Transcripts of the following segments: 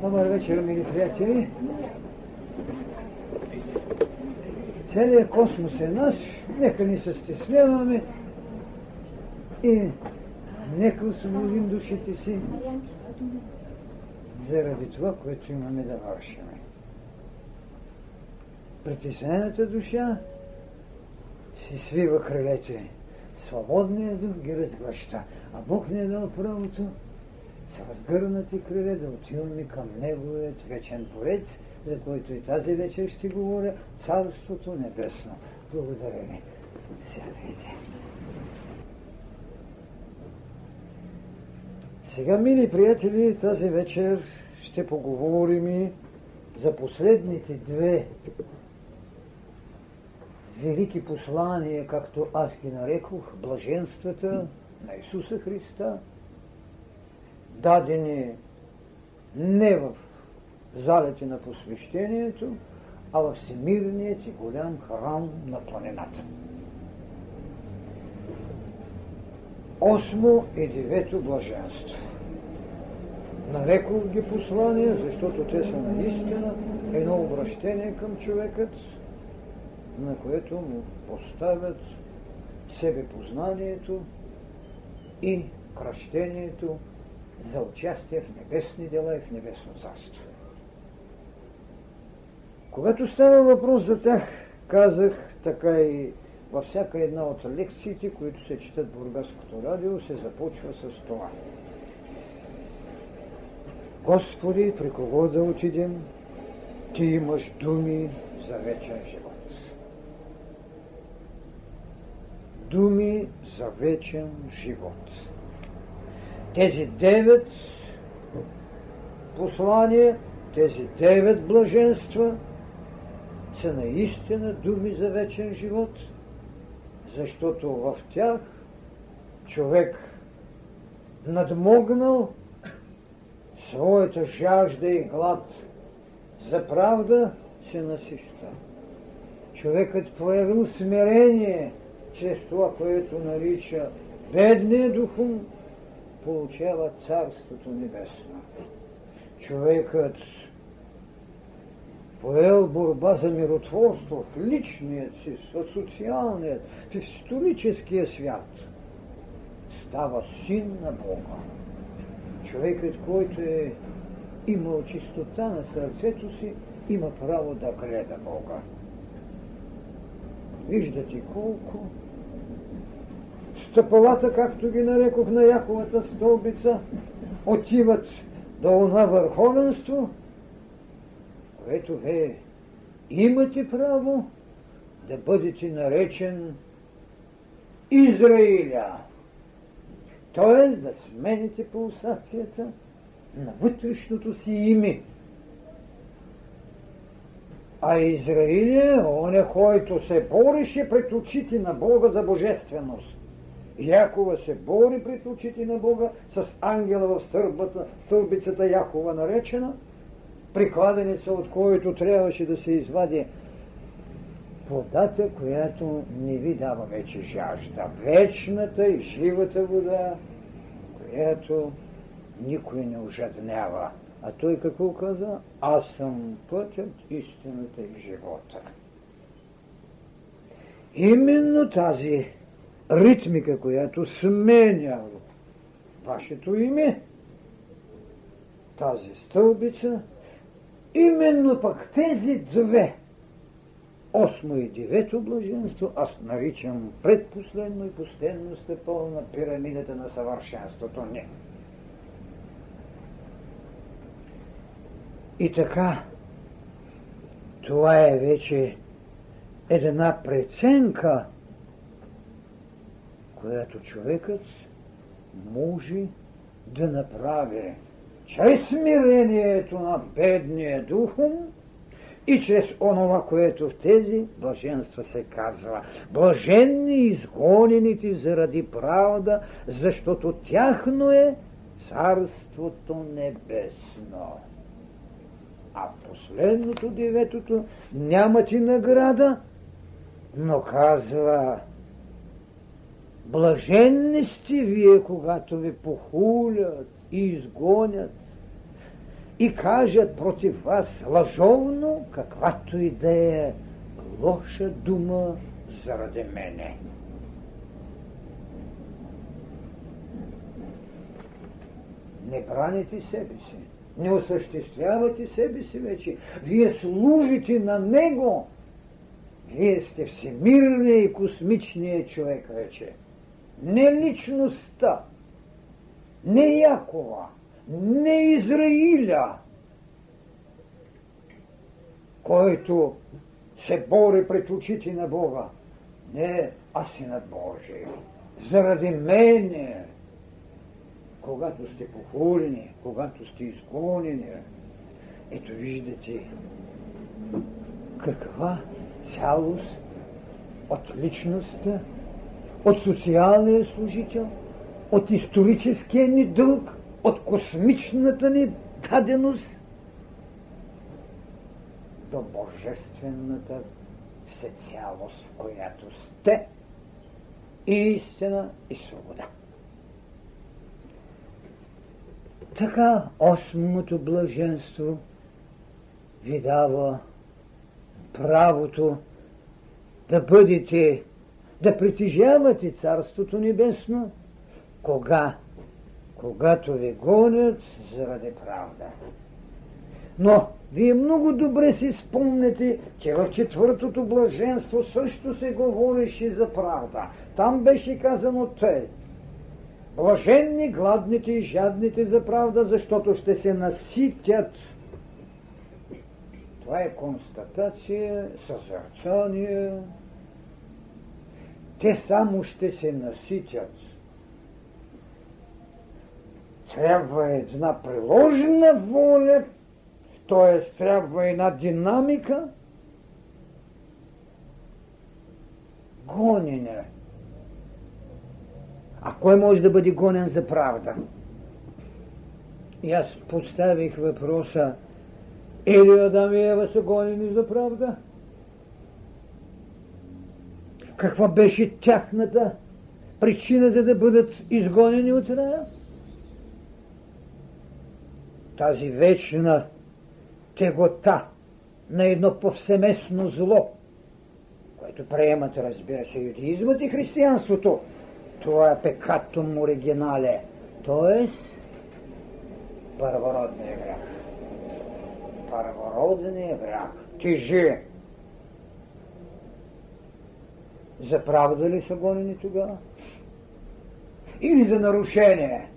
Добър вечер, мили приятели. Целият космос е наш, нека ни се стесняваме и нека освободим душите си заради това, което имаме да вършим. Притеснената душа си свива крилете. Свободният дух ги разглъща, а Бог не е дал правото разгърнати криле да отиваме към Неговият вечен Творец, за който и тази вечер ще говоря, Царството Небесно. Благодаря ви. Сядайте. Сега, мили приятели, тази вечер ще поговорим и за последните две велики послания, както аз ги нарекох, блаженствата на Исуса Христа, дадени не в залите на посвещението, а във всемирният и голям храм на планината. Осмо и девето блаженство. Нарекох ги послания, защото те са наистина едно обращение към човекът, на което му поставят себепознанието и кръщението за участие в небесни дела и в небесно царство. Когато става въпрос за тях, казах така и във всяка една от лекциите, които се четат в Бургаското радио, се започва с това. Господи, при кого да отидем? Ти имаш думи за вечен живот. Думи за вечен живот. Тези девет послания, тези девет блаженства са наистина думи за вечен живот, защото в тях човек надмогнал своята жажда и глад за правда се насища. Човекът проявил смирение чрез това, което нарича бедния духом, получава Царството Небесно. Човекът поел борба за миротворство в личният си, в социалният, в историческия свят. Става син на Бога. Човекът, който е имал чистота на сърцето си, има право да гледа Бога. Виждате колко стъпалата, както ги нарекох на Яковата стълбица, отиват до това върховенство, което вие имате право да бъдете наречен Израиля. Т.е. да смените пулсацията на вътрешното си име. А Израиля е оня, който се бореше пред очите на Бога за божественост. Якова се бори пред очите на Бога с ангела в стърбата, стълбицата Якова наречена, прикладеница, от който трябваше да се извади водата, която не ви дава вече жажда. Вечната и живата вода, която никой не ожаднява. А той какво каза? Аз съм пътят, истината и живота. Именно тази ритмика, която сменя вашето име, тази стълбица, именно пък тези две, осмо и девето блаженство, аз наричам предпоследно и последно стъпало на пирамидата на съвършенството. Не. И така, това е вече една преценка – която човекът може да направи чрез смирението на бедния духом и чрез онова, което в тези блаженства се казва. Блаженни изгонените заради правда, защото тяхно е Царството Небесно. А последното, деветото, няма ти награда, но казва Блаженни сте вие, когато ви похулят и изгонят и кажат против вас лъжовно, каквато и да е лоша дума заради мене. Не браните себе си, не осъществявате себе си вече. Вие служите на Него. Вие сте всемирния и космичния човек вече. Не личността, не Якова, не Израиля, който се бори пред очите на Бога. Не, а Синът Божий. Заради мене, когато сте похулени, когато сте изгонени, ето виждате каква цялост от личността, от социалния служител, от историческия ни дълг, от космичната ни даденост до божествената всецялост, в която сте и истина и свобода. Така осмото блаженство ви дава правото да бъдете, да притежавате Царството Небесно, кога? Когато ви гонят заради правда. Но вие много добре си спомнете, че в четвъртото блаженство също се говореше за правда. Там беше казано тъй. Блаженни гладните и жадните за правда, защото ще се наситят. Това е констатация, съзерцание. Те само ще се наситят. Трябва една приложена воля, т.е. трябва една динамика, гонене. А кой може да бъде гонен за правда? И аз поставих въпроса, или Адам и Ева са гонени за правда? Каква беше тяхната причина за да бъдат изгонени от рая? Тази вечна тегота на едно повсеместно зло, което приемат, разбира се, юдеизмът и християнството. Това е пекатум оригинале, т.е. първородния грях. Първородния грях тежи. За правда ли са гонени тогава? Или за нарушение?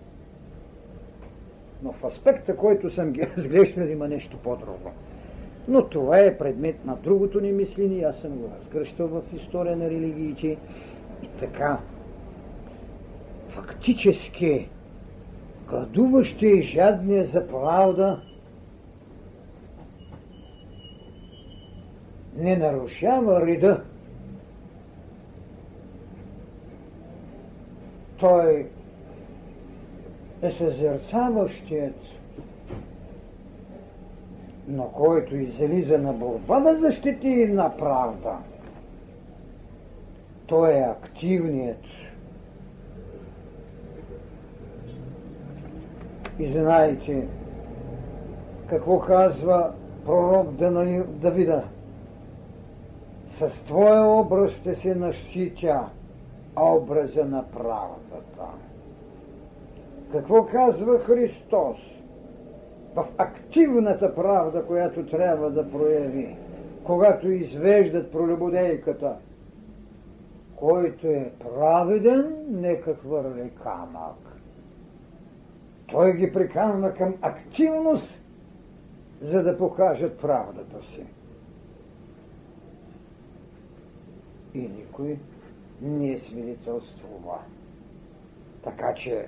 но в аспекта, който съм ги разглеждал, има нещо по-друго. Но това е предмет на другото ни мисление, аз съм го разгръщал в история на религиите и така. Фактически, гладуващия и жадния за правда не нарушава реда. Той е съзерцаващият, но който излиза на борба да защити на правда. Той е активният. И знаете, какво казва пророк Давида. С твоя образ ще се наситя образа на правдата. Какво казва Христос? В активната правда, която трябва да прояви, когато извеждат пролюбодейката, който е праведен, нека хвърли камък. Той ги приканва към активност, за да покажат правдата си. И никой не свидетелствува. Така че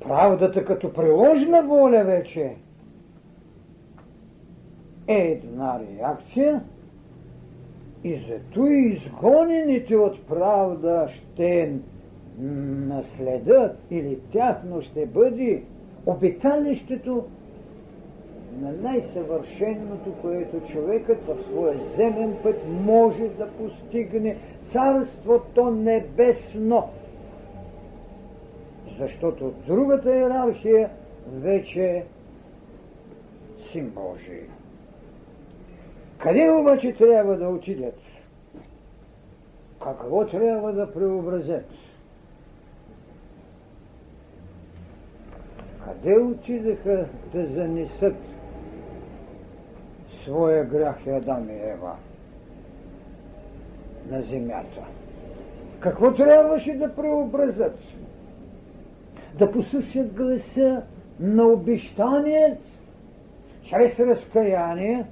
правдата като приложена воля вече е една реакция и зато и изгонените от правда ще наследят или тяхно ще бъде обиталището на най-съвършеното, което човекът в своя земен път може да постигне царството небесно защото другата иерархия вече Син Божий. Къде обаче трябва да отидат? Какво трябва да преобразят? Къде отидаха да занесат своя грях Адам и Ева на земята? Какво трябваше да преобразят? Да послушат гласа на обещаният чрез разкаяние,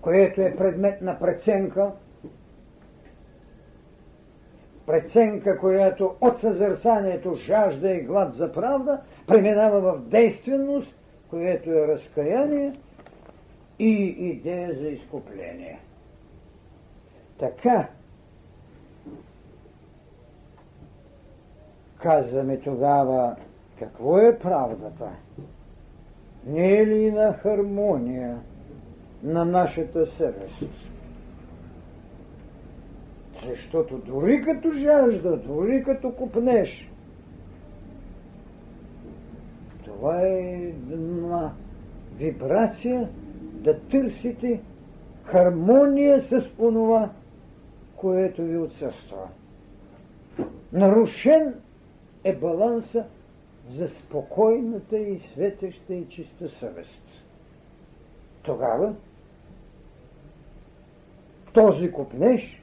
което е предмет на преценка, преценка, която от съзерцанието жажда и глад за правда, преминава в действеност, което е разкаяние и идея за изкупление. Така, казваме тогава, какво е правдата? Не е ли на хармония на нашата съвест? Защото дори като жажда, дори като купнеш, това е една вибрация да търсите хармония с онова, което ви отсъства. Нарушен е баланса за спокойната и светеща и чиста съвест. Тогава този купнеш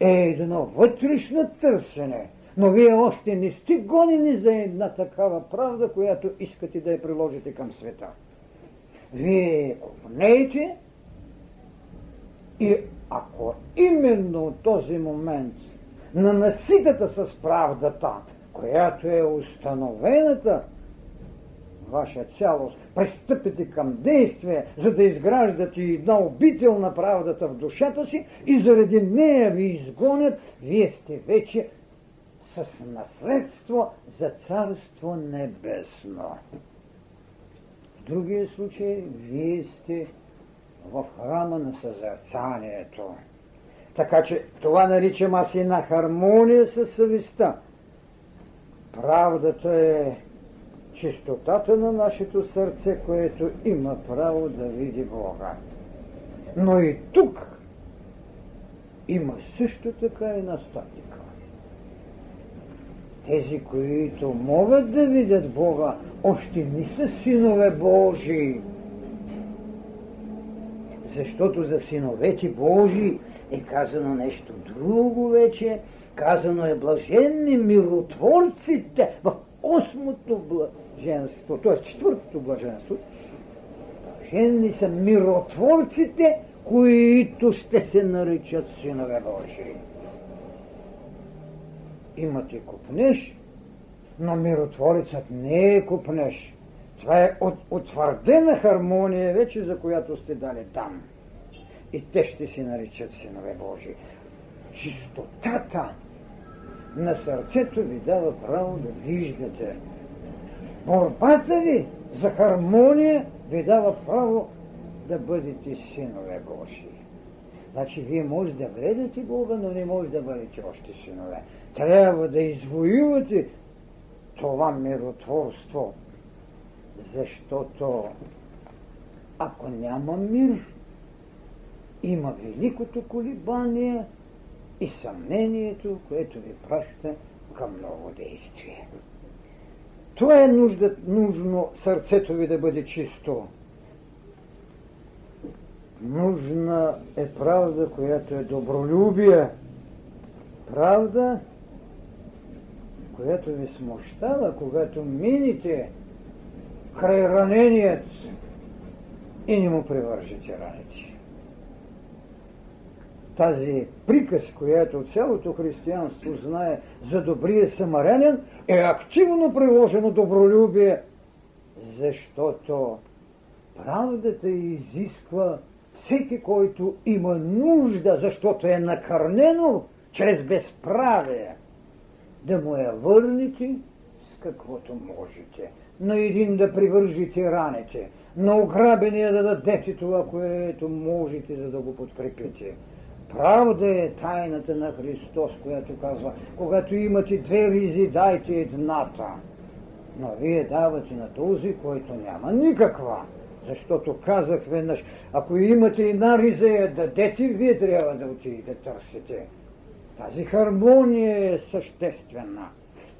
е едно вътрешно търсене, но вие още не сте гонени за една такава правда, която искате да я приложите към света. Вие купнеете и ако именно този момент на наситата с правдата която е установената ваша цялост, пристъпите към действие, за да изграждате една обител на правдата в душата си и заради нея ви изгонят, вие сте вече с наследство за Царство Небесно. В другия случай вие сте в храма на съзерцанието. Така че това наричам аз и на хармония със съвестта. Правдата е чистотата на нашето сърце, което има право да види Бога. Но и тук има също така и настатика. Тези, които могат да видят Бога, още не са синове Божии. Защото за синовете Божии е казано нещо друго вече, Казано е блаженни миротворците в осмото блаженство, т.е. четвъртото блаженство. Блаженни са миротворците, които ще се наричат синове Божии. Имате купнеш, но миротворецът не е купнеш. Това е от, утвърдена хармония вече, за която сте дали там. И те ще се наричат синове Божии. Чистотата на сърцето ви дава право да виждате. Борбата ви за хармония ви дава право да бъдете синове Божии. Значи вие може да гледате Бога, но не може да бъдете още синове. Трябва да извоювате това миротворство, защото ако няма мир, има великото колебание – и съмнението, което ви праща към ново действие. Това е нужда, нужно сърцето ви да бъде чисто. Нужна е правда, която е добролюбие. Правда, която ви смущава, когато мините край раненият и не му привържете раните тази приказ, която цялото християнство знае за добрия самарянин, е активно приложено добролюбие, защото правдата изисква всеки, който има нужда, защото е накърнено чрез безправие, да му я върнете с каквото можете. На един да привържите раните, на ограбения да дадете това, което можете, за да го подкрепите. Правда е тайната на Христос, която казва, когато имате две ризи, дайте едната. Но вие давате на този, който няма никаква. Защото казах веднъж, ако имате една риза я дадете, вие трябва да отидете търсите. Тази хармония е съществена.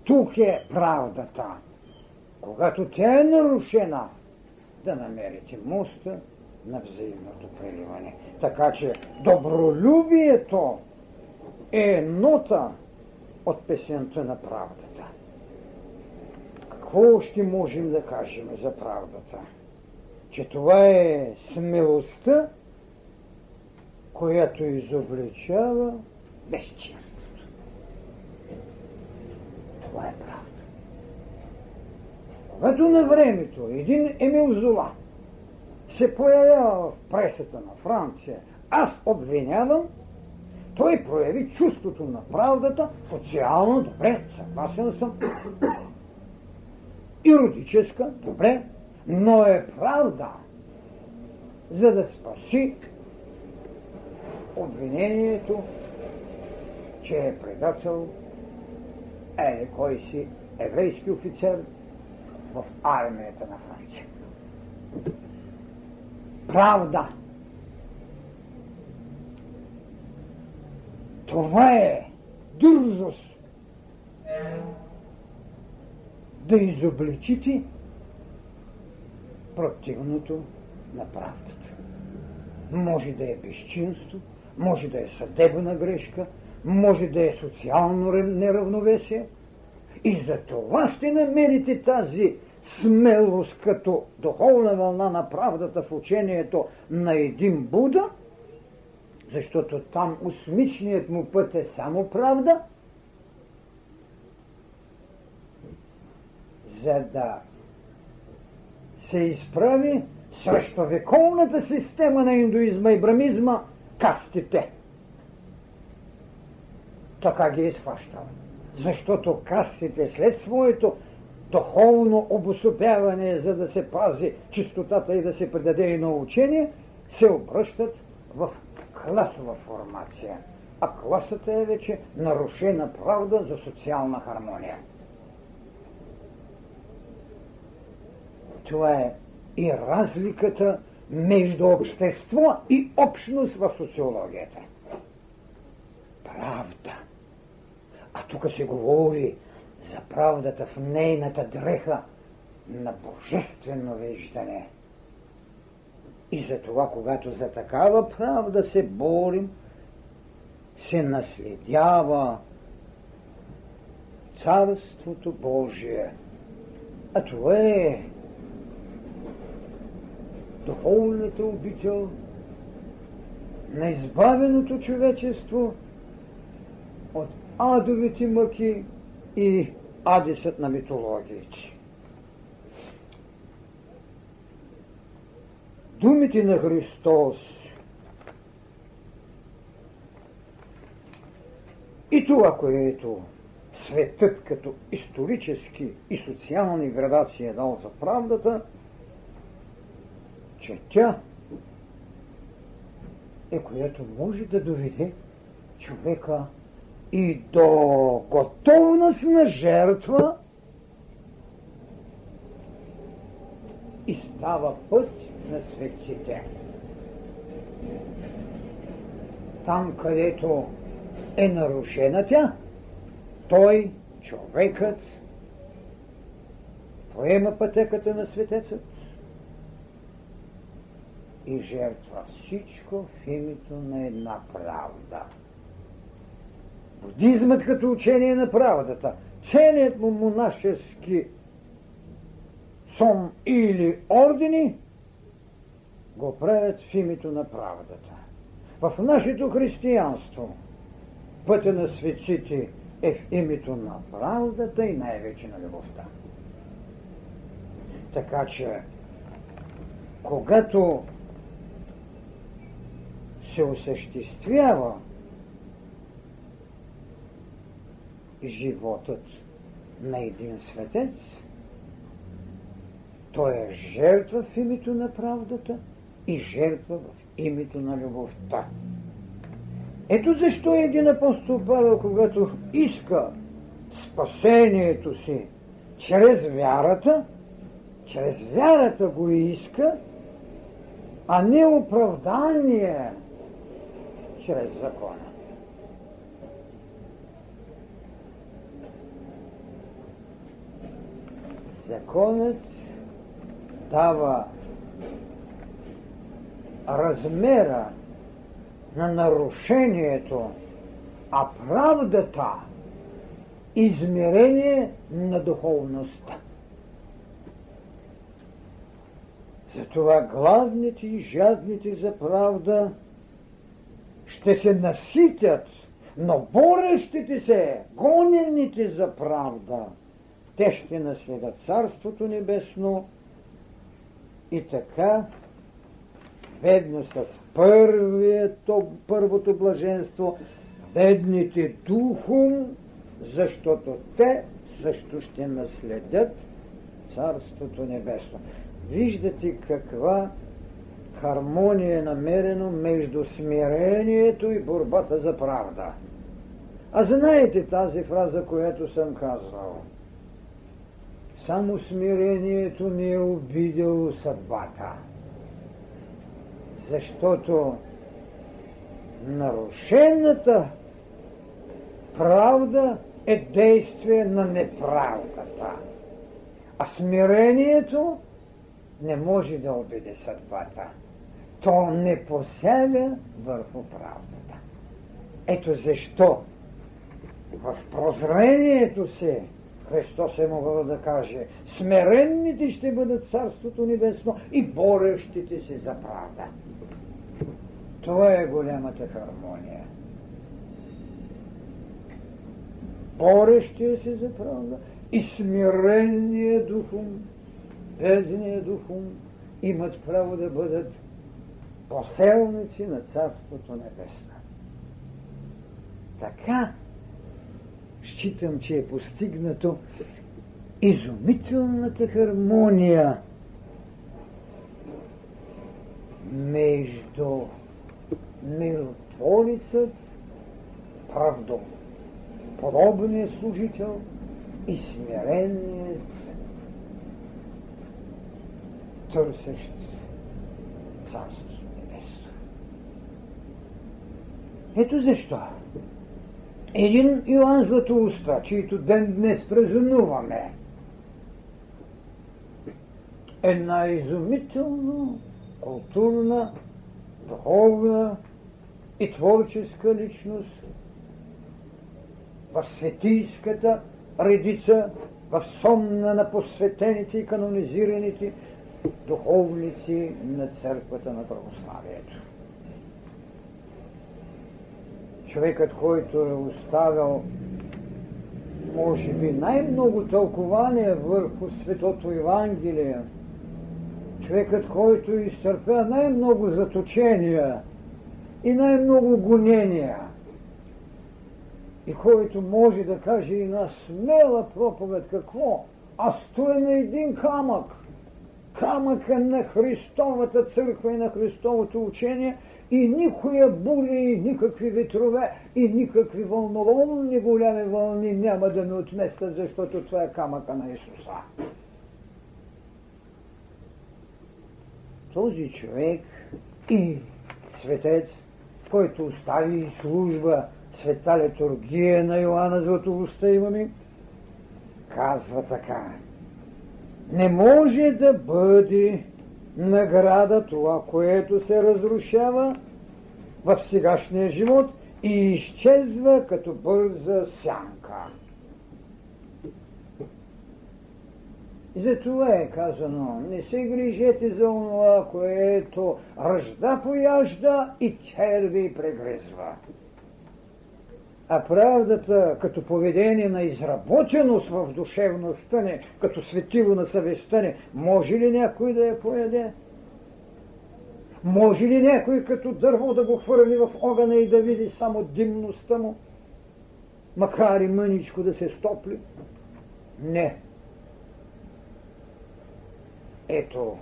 Тук е правдата. Когато тя е нарушена, да намерите моста на взаимното преливане. Така че добролюбието е нота от песента на правдата. Какво ще можем да кажем за правдата? Че това е смелостта, която изобличава безчинството. Това е правда. Когато на времето един Емил Зола се появява в пресата на Франция, аз обвинявам, той прояви чувството на правдата социално добре, съгласен съм. Юридическа, добре, но е правда, за да спаси обвинението, че е предател е кой си еврейски офицер в армията на Франция. Правда. Това е дързост да изобличите противното на правдата. Може да е безчинство, може да е съдебна грешка, може да е социално неравновесие. И за това ще намерите тази смелост като духовна вълна на правдата в учението на един Буда, защото там осмичният му път е само правда, за да се изправи срещу вековната система на индуизма и брамизма кастите. Така ги е схващал. Защото кастите след своето духовно обособяване, за да се пази чистотата и да се предаде и на учение, се обръщат в класова формация. А класата е вече нарушена правда за социална хармония. Това е и разликата между общество и общност в социологията. Правда. А тук се говори за правдата в нейната дреха на божествено виждане. И за това, когато за такава правда се борим, се наследява Царството Божие. А това е духовната обител на избавеното човечество от адовите мъки и адесът на митологиите. Думите на Христос и това, което светът като исторически и социални градации е дал за правдата, че тя е която може да доведе човека и до готовност на жертва и става път на светците. Там, където е нарушена тя, той, човекът, поема пътеката на светецът и жертва всичко в името на една правда. Будизмът като учение на правдата, целият му монашески сон или ордени го правят в името на правдата. В нашето християнство пътя на светците е в името на правдата и най-вече на любовта. Така че, когато се осъществява животът на един светец, той е жертва в името на правдата и жертва в името на любовта. Ето защо един апостол Павел, когато иска спасението си чрез вярата, чрез вярата го иска, а не оправдание чрез закона. Законът дава размера на нарушението, а правдата измерение на духовността. Затова гладните и жадните за правда ще се наситят, но борещите се, гонените за правда, те ще наследят Царството Небесно и така ведно с първието, първото блаженство, бедните духом, защото те също ще наследят Царството Небесно. Виждате каква хармония е намерено между смирението и борбата за правда. А знаете тази фраза, която съм казал. Само смирението не е обидело съдбата. Защото нарушената правда е действие на неправдата. А смирението не може да обиде съдбата. То не поселя върху правдата. Ето защо в прозрението си Христос е могъл да каже смиренните ще бъдат Царството Небесно и борещите се за правда. Това е голямата хармония. Борещия се за правда и смирения духом бедния духом имат право да бъдат поселници на Царството Небесно. Така считам, че е постигнато изумителната хармония между миротворецът, правдо, подобният служител и смиреният търсещ Царство Небесно. Ето защо един Йоан Златоуста, чието ден днес празнуваме, една изумително културна, духовна и творческа личност в светийската редица, в сонна на посветените и канонизираните духовници на църквата на православието. Човекът, който е оставил може би най-много тълкование върху Светото Евангелие, човекът, който изтърпя най-много заточения и най-много гонения, и който може да каже и на смела проповед какво? Аз стоя на един камък – камъка на Христовата църква и на Христовото учение и никоя були, и никакви ветрове, и никакви вълноломни голями вълни няма да ме отместят, защото това е камъка на Исуса. Този човек и светец, който остави служба света литургия на Йоанна Златоуста имаме, казва така – не може да бъде награда това, което се разрушава в сегашния живот и изчезва като бърза сянка. И за това е казано, не се грижете за това, което ръжда пояжда и черви прегрезва. А правдата като поведение на изработеност в душевността ни, като светило на съвестта ни, може ли някой да я поеде? Може ли някой като дърво да го хвърли в огъня и да види само димността му, макар и мъничко да се стопли? Не. Ето,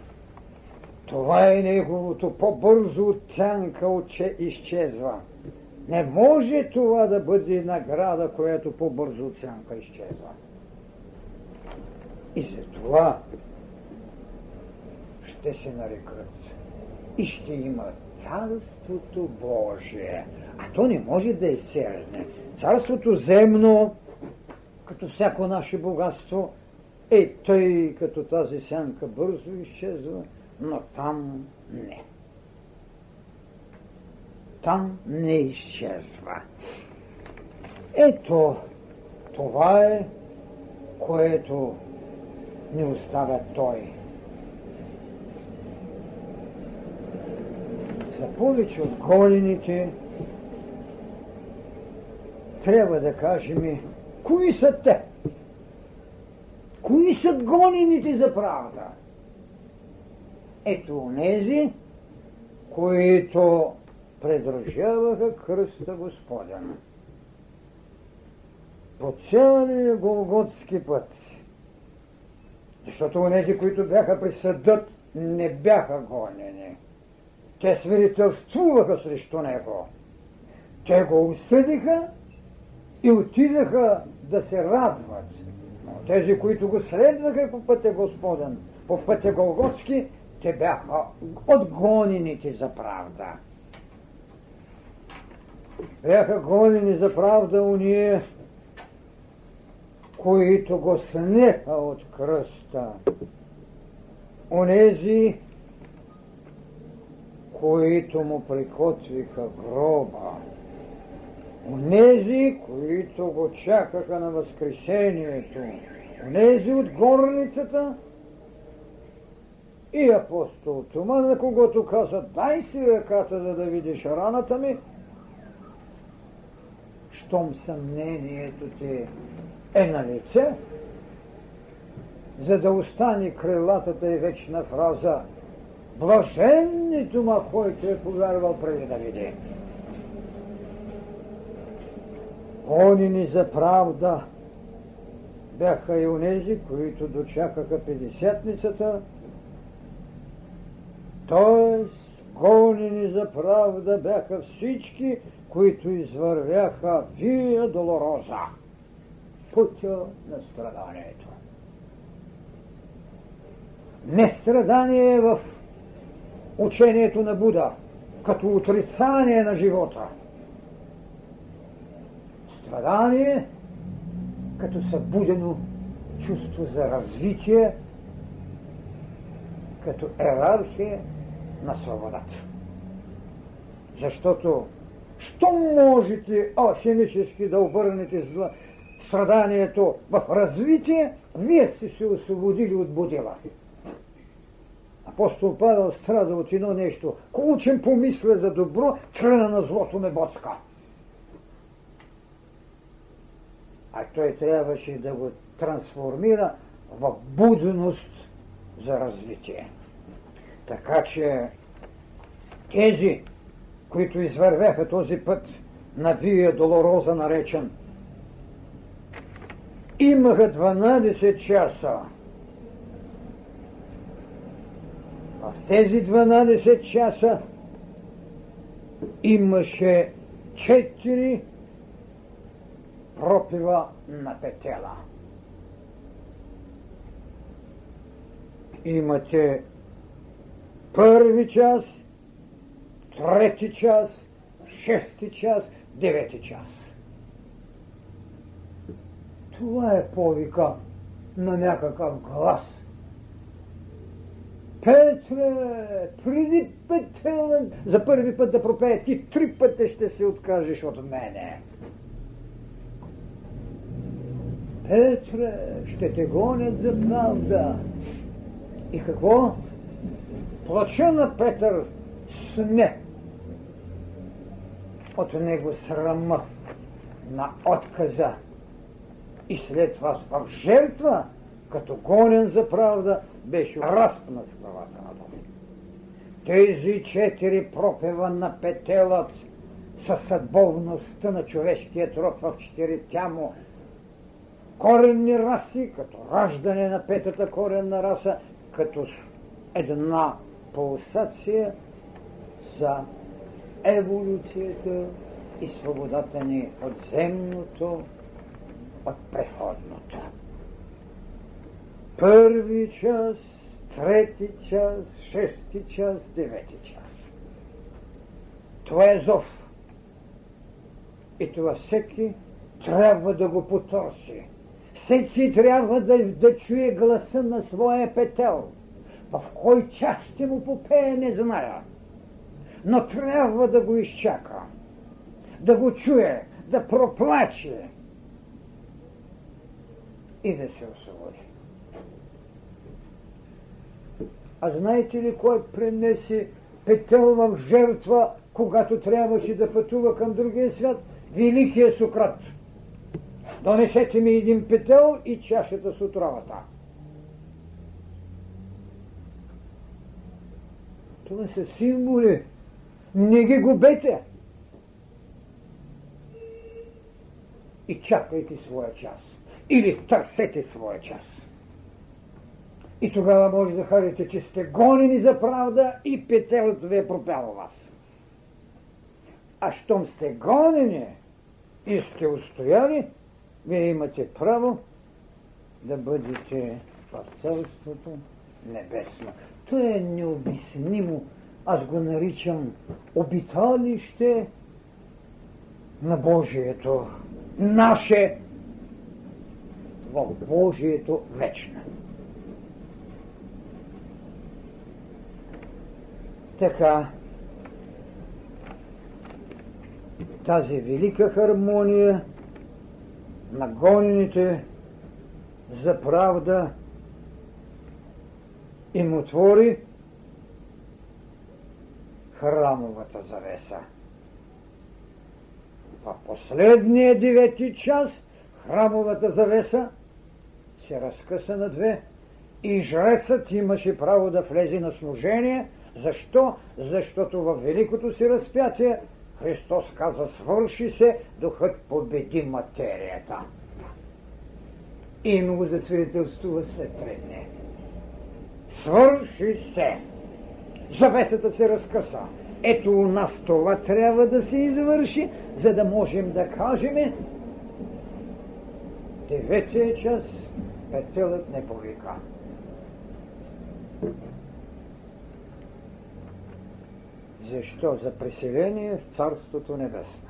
това е неговото по-бързо оттянка че изчезва. Не може това да бъде награда, която по-бързо от сянка изчезва. И за това ще се нарекат и ще има Царството Божие. А то не може да изчезне. Царството земно, като всяко наше богатство, е тъй, като тази сянка бързо изчезва, но там не. Там не изчезва. Ето, това е, което ни оставя Той. За повече от голените трябва да кажем кои са те. Кои са гонените за правда? Ето онези, които предружаваха кръста Господен. По целия Голготски път. Защото онези, които бяха при съдът, не бяха гонени. Те свидетелствуваха срещу него. Те го осъдиха и отидаха да се радват. Но тези, които го следваха по пътя Господен, по пътя Голготски, те бяха отгонените за правда. Бяха гонени за правда уния, които го снеха от кръста. Онези, които му приготвиха гроба. Онези, които го чакаха на Възкресението. Онези от горницата и апостол Тома, на когото каза, дай си ръката, за да видиш раната ми, щом съмнението ти е на лице, за да остане крилатата и вечна фраза Блажен тума, който е повярвал преди да види. Гонени за правда бяха и онези, които дочакаха Петдесетницата, т.е. гонени за правда бяха всички, които извървяха Вия Долороза, пътя на страданието. Не страдание в учението на Буда, като отрицание на живота. Страдание като събудено чувство за развитие, като ерархия на свободата. Защото, що можете алхимически да обърнете страданието в развитие, вие сте се освободили от будила. Апостол Павел страда от едно нещо. Колчен помисля за добро, члена на злото ме боцка. А той трябваше да го трансформира в будност за развитие. Така че тези, които извървяха този път на Вия Долороза наречен, имаха 12 часа В тези 12 часа имаше 4 пропива на петела. Имате първи час, трети час, шести час, девети час. Това е повика на някакъв глас – Петре, преди петелен, за първи път да пропее, ти три пъти ще се откажеш от мене. Петре, ще те гонят за правда. И какво? Плача на Петър сне от него срама на отказа. И след това в жертва, като гонен за правда, беше разпнат в главата на Бог. Тези четири пропева на петелът със съдбовността на човешкият род в четиритя му коренни раси, като раждане на петата коренна раса, като една пулсация за еволюцията и свободата ни от земното, от преходното. Първи час, трети час, шести час, девети час. Това е зов. И това всеки трябва да го потърси. Всеки трябва да, да чуе гласа на своя петел. В кой час ще му попее, не зная. Но трябва да го изчака. Да го чуе, да проплаче и да се освободи. А знаете ли кой принесе петел в жертва, когато трябваше да пътува към другия свят? Великия Сократ. Донесете ми един петел и чашата с отровата. Това са символи. Не ги губете. И чакайте своя час. Или търсете своя час. И тогава може да кажете, че сте гонени за правда и петелът ви е пропяло вас. А щом сте гонени и сте устояли, вие имате право да бъдете в Царството Небесно. То е необяснимо. Аз го наричам обиталище на Божието. Наше в Божието вечно. Така, тази велика хармония на гонените за правда им отвори храмовата завеса. В последния девети час храмовата завеса се разкъса на две и жрецът имаше право да влезе на служение. Защо? Защото в великото си разпятие Христос каза, свърши се, духът победи материята. И го засвидетелствува след три дни. Свърши се. Завесата се разкъса. Ето у нас това трябва да се извърши, за да можем да кажем деветия час петелът не повика. Защо? За преселение в Царството Небесно.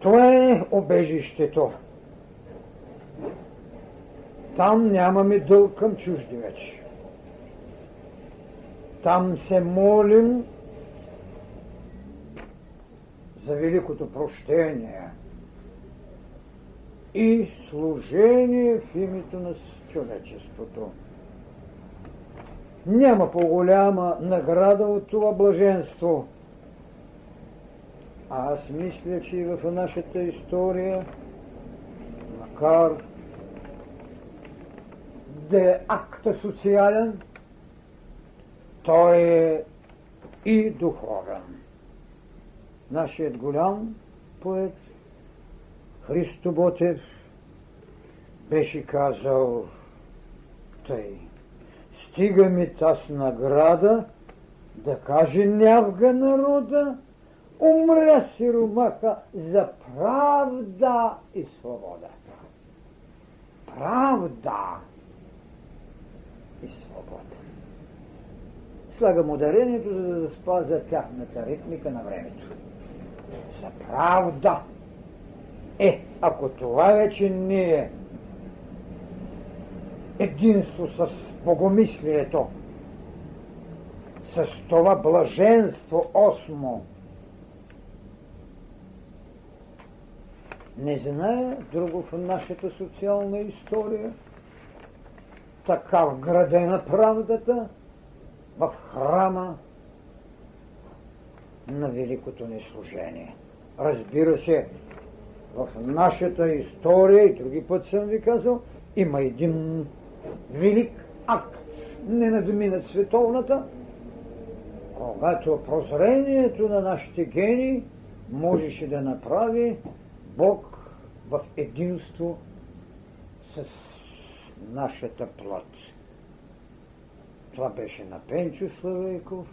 Това е обежището. Там нямаме дълг към чужди вече. Там се молим за великото прощение и служение в името на човечеството. Няма по-голяма награда от това блаженство. А аз мисля, че и в нашата история, макар да е акта социален, той е и духовен. Нашият голям поет Христо Ботев беше казал тъй. Стига ми таз награда да каже нявга народа, умря сиромаха за правда и свобода. Правда и свобода. Слагам ударението, за да спазя тяхната ритмика на времето. За правда. Е, ако това вече не е единство с богомислието, с това блаженство осмо, не знае друго в нашата социална история, така вградена правдата в храма на великото ни служение. Разбира се, в нашата история, и други път съм ви казал, има един велик акт, не надминат световната, когато прозрението на нашите гени можеше да направи Бог в единство с нашата плът. Това беше на Пенчо Славейков.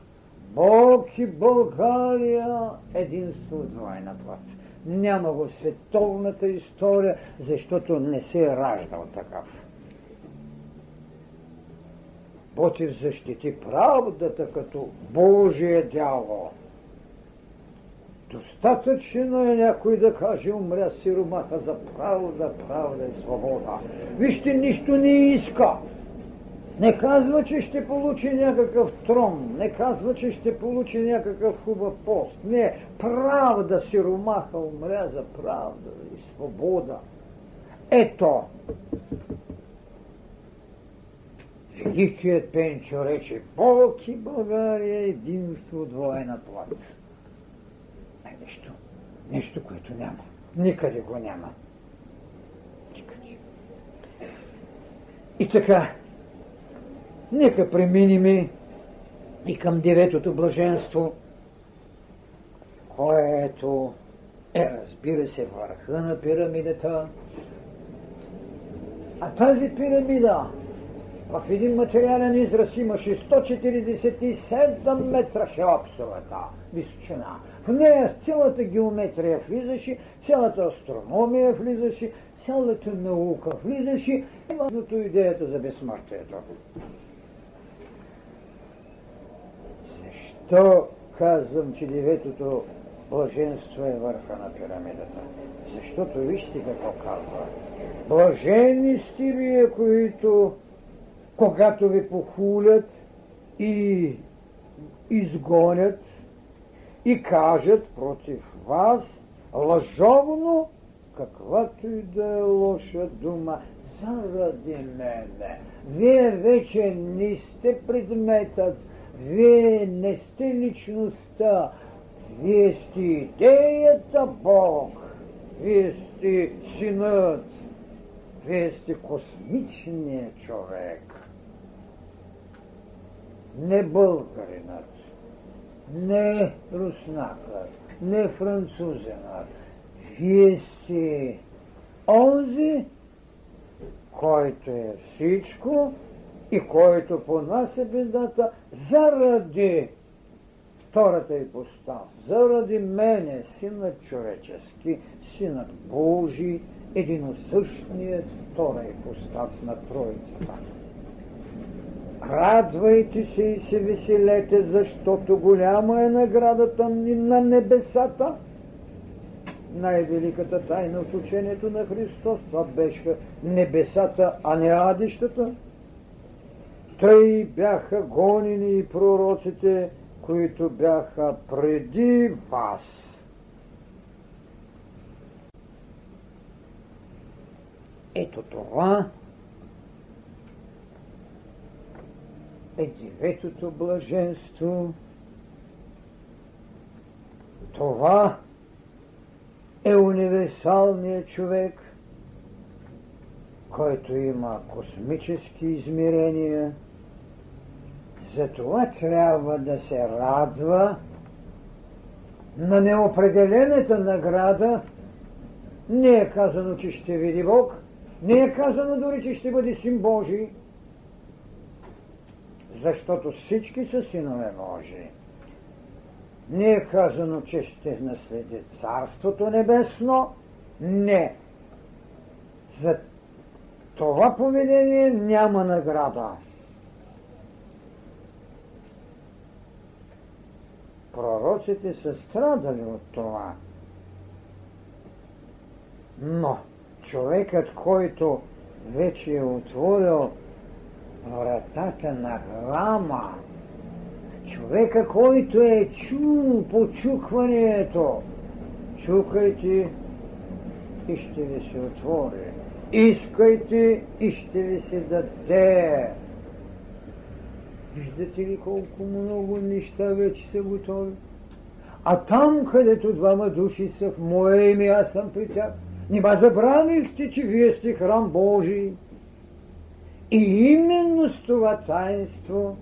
Бог и България единство двойна плът. Няма го световната история, защото не се е раждал такъв. Ботев защити правдата като Божие дяло. Достатъчно е някой да каже, умря сиромаха за правда, правда и свобода. Вижте, нищо не иска. Не казва, че ще получи някакъв трон, не казва, че ще получи някакъв хубав пост. Не, правда сиромаха умря за правда и свобода. Ето, Великият Пенчо рече, Бог и България единство двойна плат. Е нещо, нещо, което няма. Никъде го няма. Никъде. И така, нека преминем и към деветото блаженство, което е, разбира се, върха на пирамидата. А тази пирамида в един материален израз имаше 147 метра хеопсовата височина. В нея цялата геометрия влизаше, цялата астрономия влизаше, цялата наука влизаше, именно идеята за безсмъртието. Защо казвам, че деветото блаженство е върха на пирамидата? Защото вижте какво казва. Блажени сте вие, които когато ви похулят и изгонят и кажат против вас лъжовно, каквато и да е лоша дума, заради мене. Вие вече не сте предметът, вие не сте личността, вие сте идеята Бог, вие сте синът, вие сте космичният човек. Не българинът, не руснакът, не французинът. Вие сте онзи, който е всичко и който понася бедата заради втората ипостас, заради мене, синът човечески, синът Божий, единосъщният втора ипостас на Троицата. Радвайте се и се веселете, защото голяма е наградата ни на небесата. Най-великата тайна от учението на Христос, това беше небесата, а не адищата. Тъй бяха гонени и пророците, които бяха преди вас. Ето това е деветото блаженство. Това е универсалният човек, който има космически измерения. Затова трябва да се радва на неопределената награда. Не е казано, че ще види Бог, не е казано дори, че ще бъде син Божий, защото всички са синове Божии. Не е казано, че ще наследи Царството Небесно. Не. За това поведение няма награда. Пророците са страдали от това. Но човекът, който вече е отворил вратата на храма, човека, който е чул почукването, чукайте и ще ви се отвори. Искайте и ще ви се даде. Виждате ли колко много неща вече са готови? А там, където двама души са в мое име, аз съм при тях. Нима забранихте, че вие сте храм Божий. И именно с това таинство,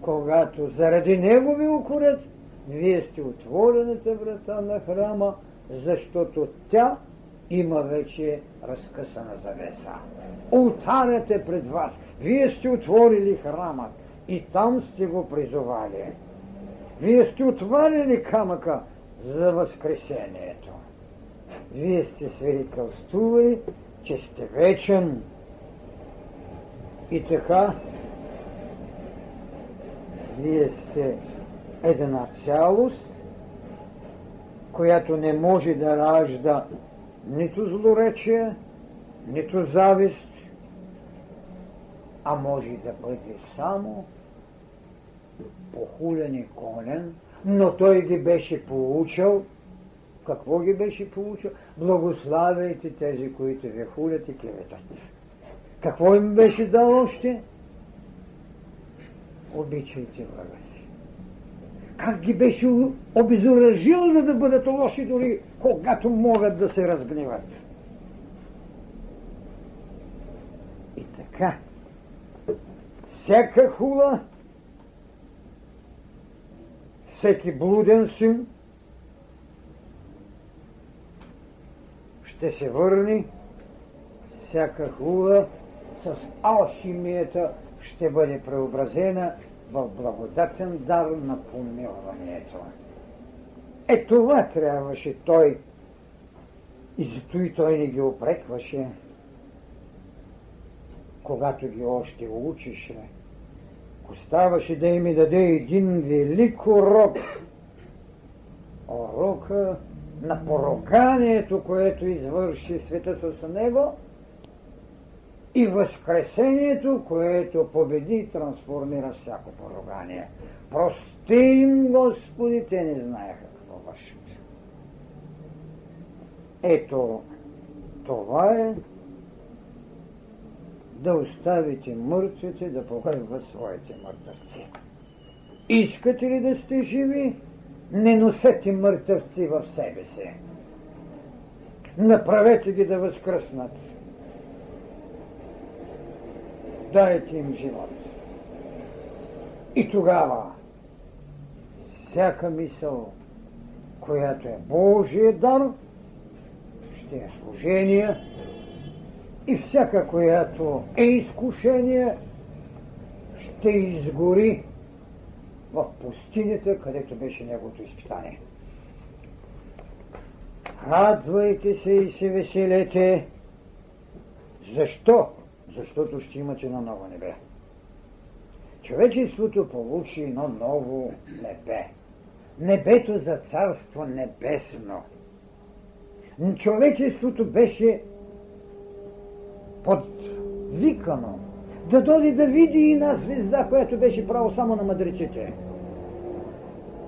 когато заради него ви укорят, вие сте отворената врата на храма, защото тя има вече разкъсана завеса. Ултарят е пред вас. Вие сте отворили храма и там сте го призовали. Вие сте отварили камъка за възкресението. Вие сте свидетелствували, че сте вечен. И така, вие сте една цялост, която не може да ражда нито злоречие, нито завист, а може да бъде само похулен и конен, но той ги беше получил. Какво ги беше получил? Благославяйте тези, които ви хулят и клеветат. Какво им беше дал още? Обичайте врага. Как ги беше обезоръжил, за да бъдат лоши дори когато могат да се разгневат. И така, всяка хула, всеки блуден син ще се върне, всяка хула с алхимията ще бъде преобразена в благодатен дар на помилването. Е това трябваше той и зато и той не ги опрекваше, когато ги още учеше. Оставаше да им даде един велик урок. Урока на поруганието, което извърши светът с него и възкресението, което победи и трансформира всяко поругание. Прости им, Господи, те не знаеха какво вършат. Ето, това е да оставите мъртвите да погребват своите мъртвци. Искате ли да сте живи? Не носете мъртвци в себе си. Направете ги да възкръснат. Дайте им живот. И тогава всяка мисъл, която е Божия дар, ще е служение и всяка, която е изкушение, ще изгори в пустинята, където беше неговото изпитание. Радвайте се и се веселете. Защо? Защото ще имате едно ново небе. Човечеството получи едно ново небе. Небето за царство небесно. Човечеството беше подвикано да дойде да види една звезда, която беше право само на мъдреците.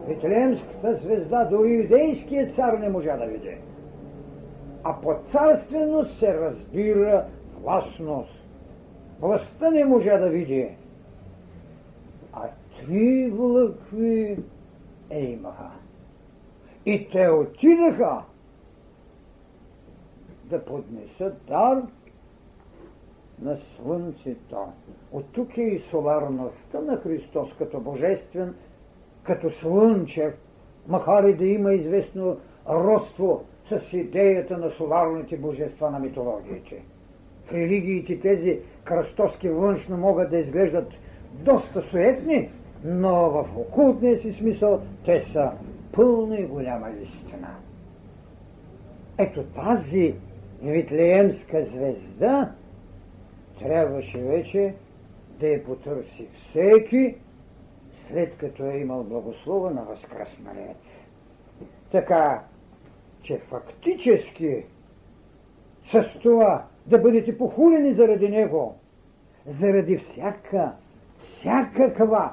Витлеемската звезда дори юдейският цар не можа да види. А по царственост се разбира властност. Властта не можа да види. А три влъкви е имаха. И те отидаха да поднесат дар на Слънцето. От тук е и соларността на Христос като божествен, като слънчев, макар и да има известно родство с идеята на соларните божества на митологиите. В религиите тези кръстоски външно могат да изглеждат доста суетни, но в окултния си смисъл те са пълна и голяма истина. Ето тази Витлеемска звезда трябваше вече да я потърси всеки, след като е имал благослова на възкръсналец. Така, че фактически с това да бъдете похулени заради него, заради всяка, всякаква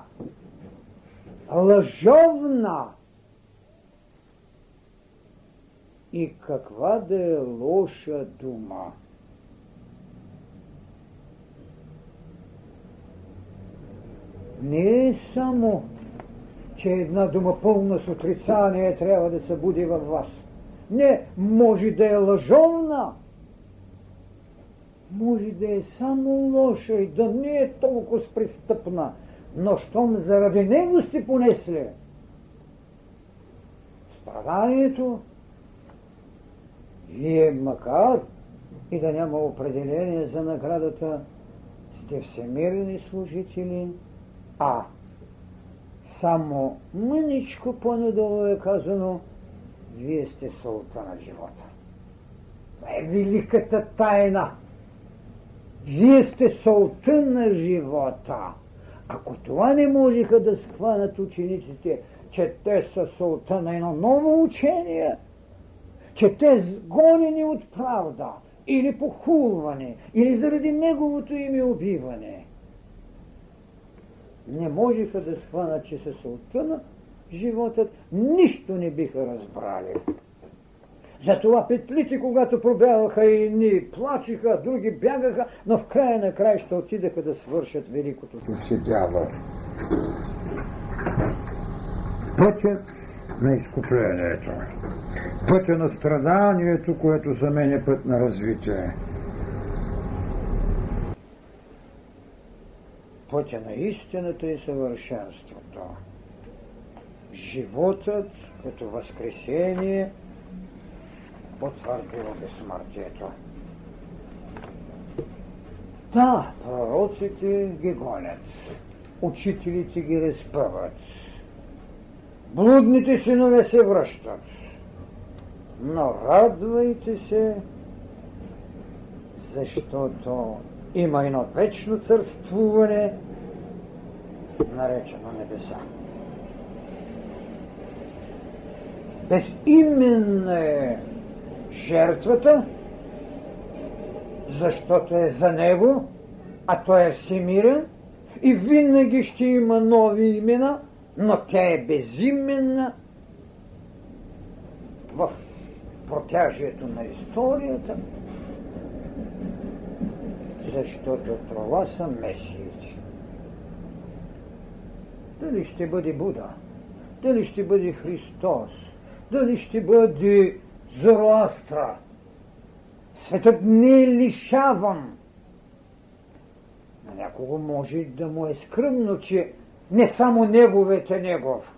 лъжовна и каква да е лоша дума. Не е само, че една дума пълна с отрицание трябва да се буди във вас. Не, може да е лъжовна, може да е само лоша и да не е толкова престъпна, но щом заради него сте понесли страданието, вие макар и да няма определение за наградата, сте всемирни служители, а само мъничко по-надолу е казано, вие сте солта на живота. Това е великата тайна Вие сте солта на живота. Ако това не можеха да схванат учениците, че те са солта на едно ново учение, че те гонени от правда, или похулване, или заради неговото име убиване, не можеха да схванат, че се солта на животът, нищо не биха разбрали. Затова петлите, когато пробяваха и ни плачиха, други бягаха, но в края на края ще отидаха да свършат великото си дяло. Пътят на изкуплението. Пътя на страданието, което за мен е път на развитие. Пътя на истината и съвършенството. Животът като възкресение – потвърдило безсмъртието. Да, пророците ги гонят, учителите ги разпъват, блудните синове се връщат. Но радвайте се, защото има едно вечно царствуване, наречено небеса. Безименна е жертвата, защото е за него, а той е всемирен и винаги ще има нови имена, но тя е безименна в протяжието на историята, защото това са месиите. Дали ще бъде Буда, дали ще бъде Христос, дали ще бъде Зороастра. Светът не е лишаван. На някого може да му е скръмно, че не само неговете негов.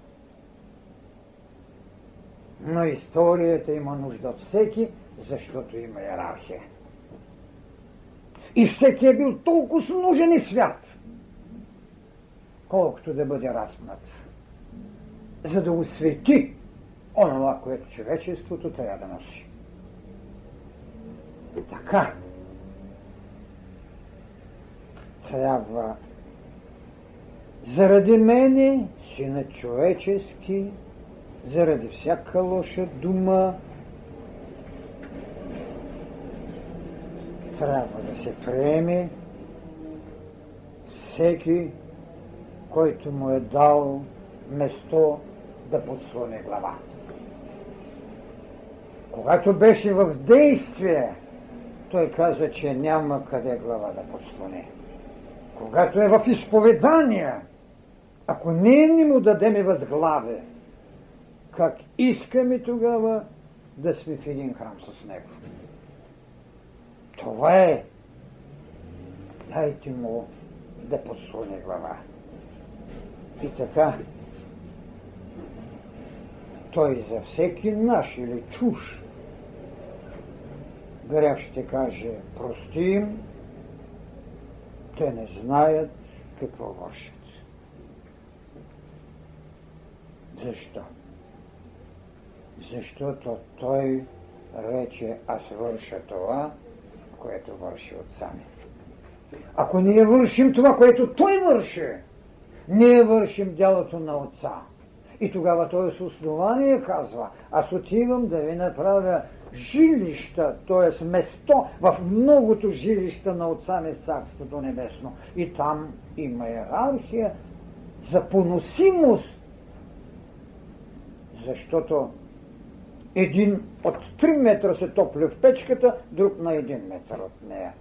Но историята има нужда от всеки, защото има иерархия. И всеки е бил толкова нужен и свят, колкото да бъде разпнат, за да освети онова, което човечеството трябва да носи. Така. Трябва заради мене, сина човечески, заради всяка лоша дума, трябва да се приеме всеки, който му е дал место да подслони главата. Когато беше в действие, той каза, че няма къде глава да подслони. Когато е в изповедание, ако ние не му дадеме възглаве, как искаме тогава да сме в един храм с него? Това е. Дайте му да подслони глава. И така, той за всеки наш или чуш грях ще каже прости им, те не знаят какво вършат. Защо? Защото той рече, аз върша това, което върши отца ми. Ако ние вършим това, което той върши, ние вършим делото на отца. И тогава той с основание казва, аз отивам да ви направя жилища, т.е. место в многото жилища на Отца ми в Царството Небесно. И там има иерархия за поносимост, защото един от 3 метра се топли в печката, друг на 1 метър от нея.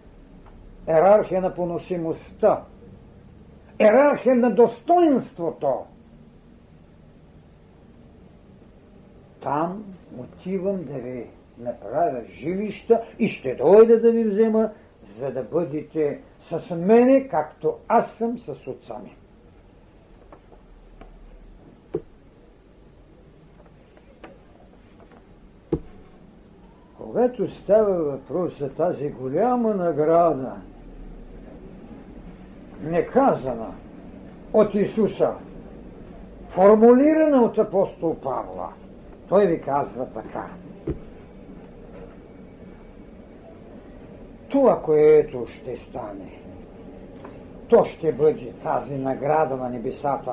Ерархия на поносимостта. Ерархия на достоинството. Там отивам да ви направя жилища и ще дойда да ви взема, за да бъдете с мене, както аз съм с отца ми. Когато става въпрос за тази голяма награда, неказана от Исуса, формулирана от апостол Павла, той ви казва така – това, което ще стане, то ще бъде тази награда на небесата.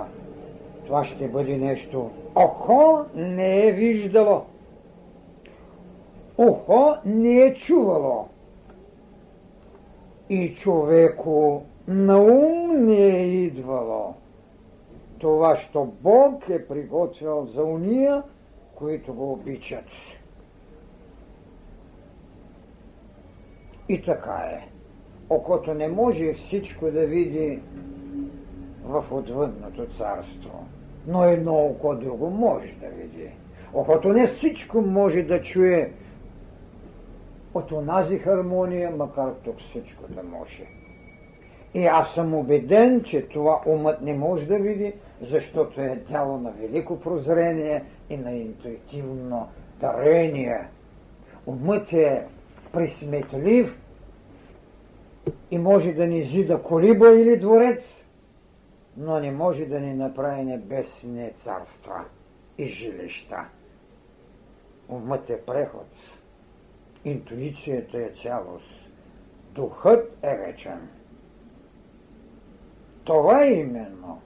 Това ще бъде нещо. Охо не е виждало. Ухо не е чувало. И човеко на ум не е идвало. Това, що Бог е приготвил за уния, които го обичат. И така е. Окото не може всичко да види в отвъдното царство, но едно око друго може да види. Окото не всичко може да чуе от онази хармония, макар тук всичко да може. И аз съм убеден, че това умът не може да види, защото е тяло на велико прозрение и на интуитивно дарение. Умът е присметлив и може да ни зида колиба или дворец, но не може да ни направи небесни царства и жилища. Умът е преход. Интуицията е цялост. Духът е вечен. Това е именно,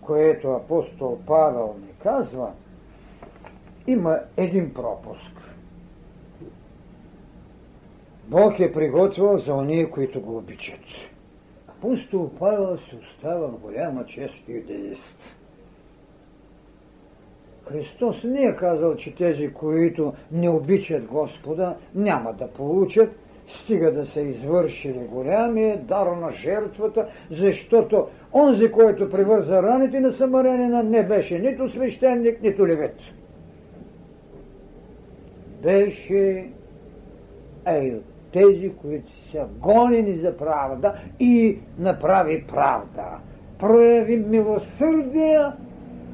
което апостол Павел ни казва, има един пропуск. Бог е приготвил за ония, които го обичат. Апостол Павел се остава в голяма чест юдеист. Христос не е казал, че тези, които не обичат Господа, няма да получат, стига да са извършили голямия дар на жертвата, защото онзи, който привърза раните на самарянина, не беше нито свещеник, нито левет. Беше ей, тези, които са гонени за правда и направи правда. Прояви милосърдие,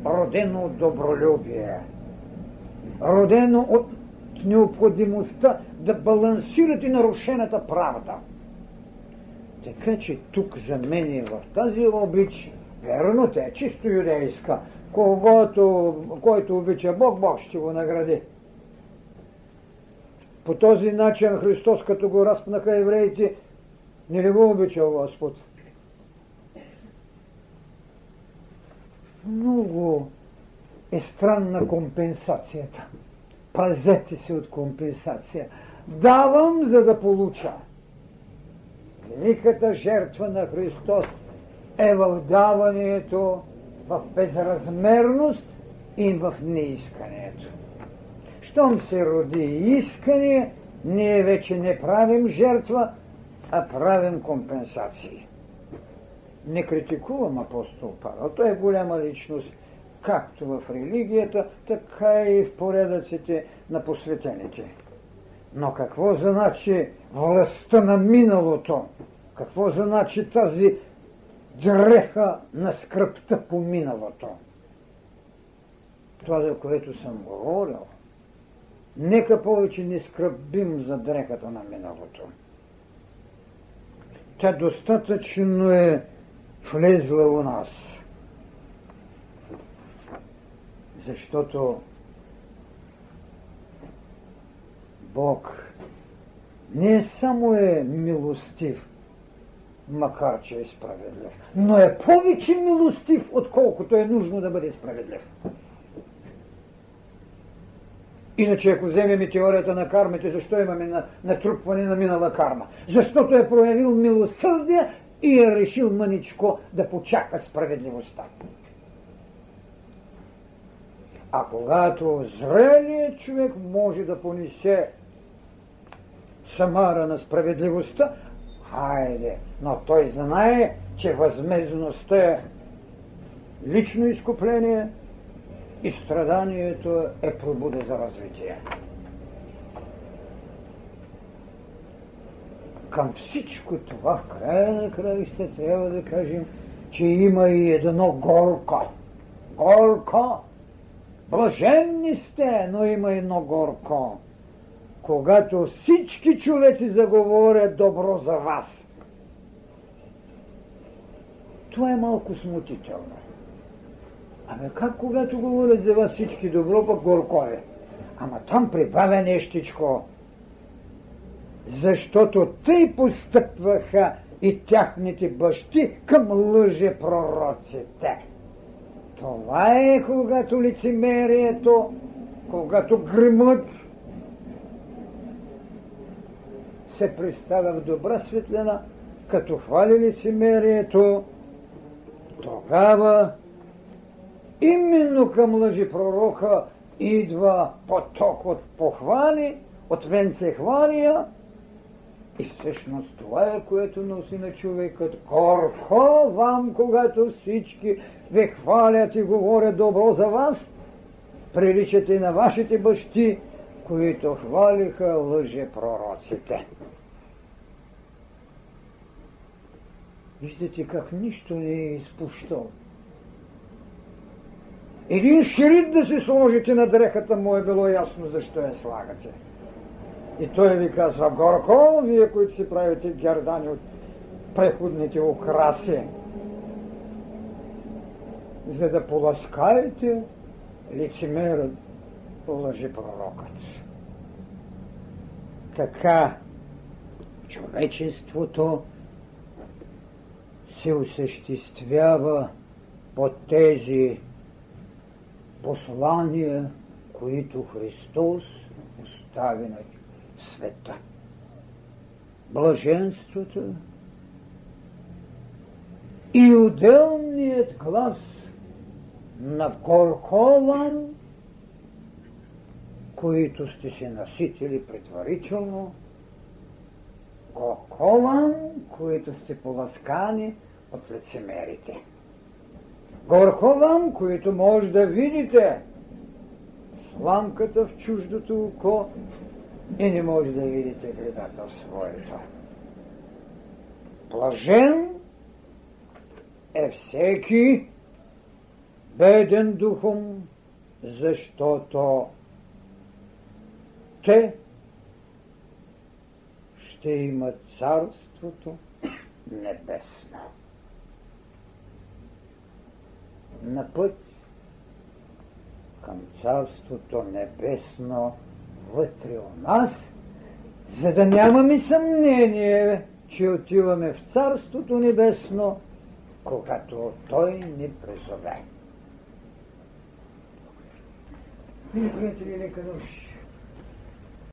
родено от добролюбие, родено от необходимостта да балансирате нарушената правда. Така че тук за мен е в тази обич, верно те, чисто юдейска, когото, който обича Бог, Бог ще го награди. По този начин Христос, като го разпнаха евреите, не ли го обичал Господ? Много е странна компенсацията. Пазете се от компенсация. Давам, за да получа. Великата жертва на Христос е в даването, в безразмерност и в неискането. Щом се роди искане, ние вече не правим жертва, а правим компенсации. Не критикувам апостол Павел. Той е голяма личност, както в религията, така и в поредъците на посветените. Но какво значи властта на миналото? Какво значи тази дреха на скръпта по миналото? Това, за което съм говорил, Нека повече не скръбим за дрехата на миналото. Тя достатъчно е влезла у нас. Защото Бог не само е милостив, макар че е справедлив, но е повече милостив, отколкото е нужно да бъде справедлив. Иначе ако вземем и теорията на кармите, защо имаме натрупване на минала карма? Защото е проявил милосърдие и е решил мъничко да почака справедливостта. А когато зрелият човек може да понесе самара на справедливостта, хайде, но той знае, че възмезността е лично изкупление, и страданието е пробуда за развитие. Към всичко това, в края на краища, трябва да кажем, че има и едно горко. Горко! Блаженни сте, но има едно горко. Когато всички човеци заговорят добро за вас. Това е малко смутително. Абе как когато говорят за вас всички добро, пък горко е? Ама там прибавя нещичко. защото тъй постъпваха и тяхните бащи към лъже пророците. Това е когато лицемерието, когато гремът се представя в добра светлина, като хвали лицемерието, тогава именно към лъжи пророка идва поток от похвали, от венцехвалия, и всъщност това е, което носи на човекът. Горко вам, когато всички ви хвалят и говорят добро за вас, приличате на вашите бащи, които хвалиха лъже пророците. Виждате как нищо не е изпущал. Един шерит да се сложите на дрехата му е било ясно защо я слагате. И той ви казва, горко, вие, които си правите гердани от преходните украси, за да поласкаете лицемерът, лъжи пророкът. Така човечеството се осъществява по тези послания, които Христос остави на света. Блаженството и отделният глас на Коркован, които сте се наситили предварително, Коркован, които сте поласкани от лицемерите. Горкован, които може да видите сламката в чуждото око и не може да видите гредата в своето. Блажен е всеки беден духом, защото те ще имат царството небесно. На път към царството небесно вътре у нас, за да нямаме съмнение, че отиваме в Царството Небесно, когато Той ни призове. Мили приятели, нека души,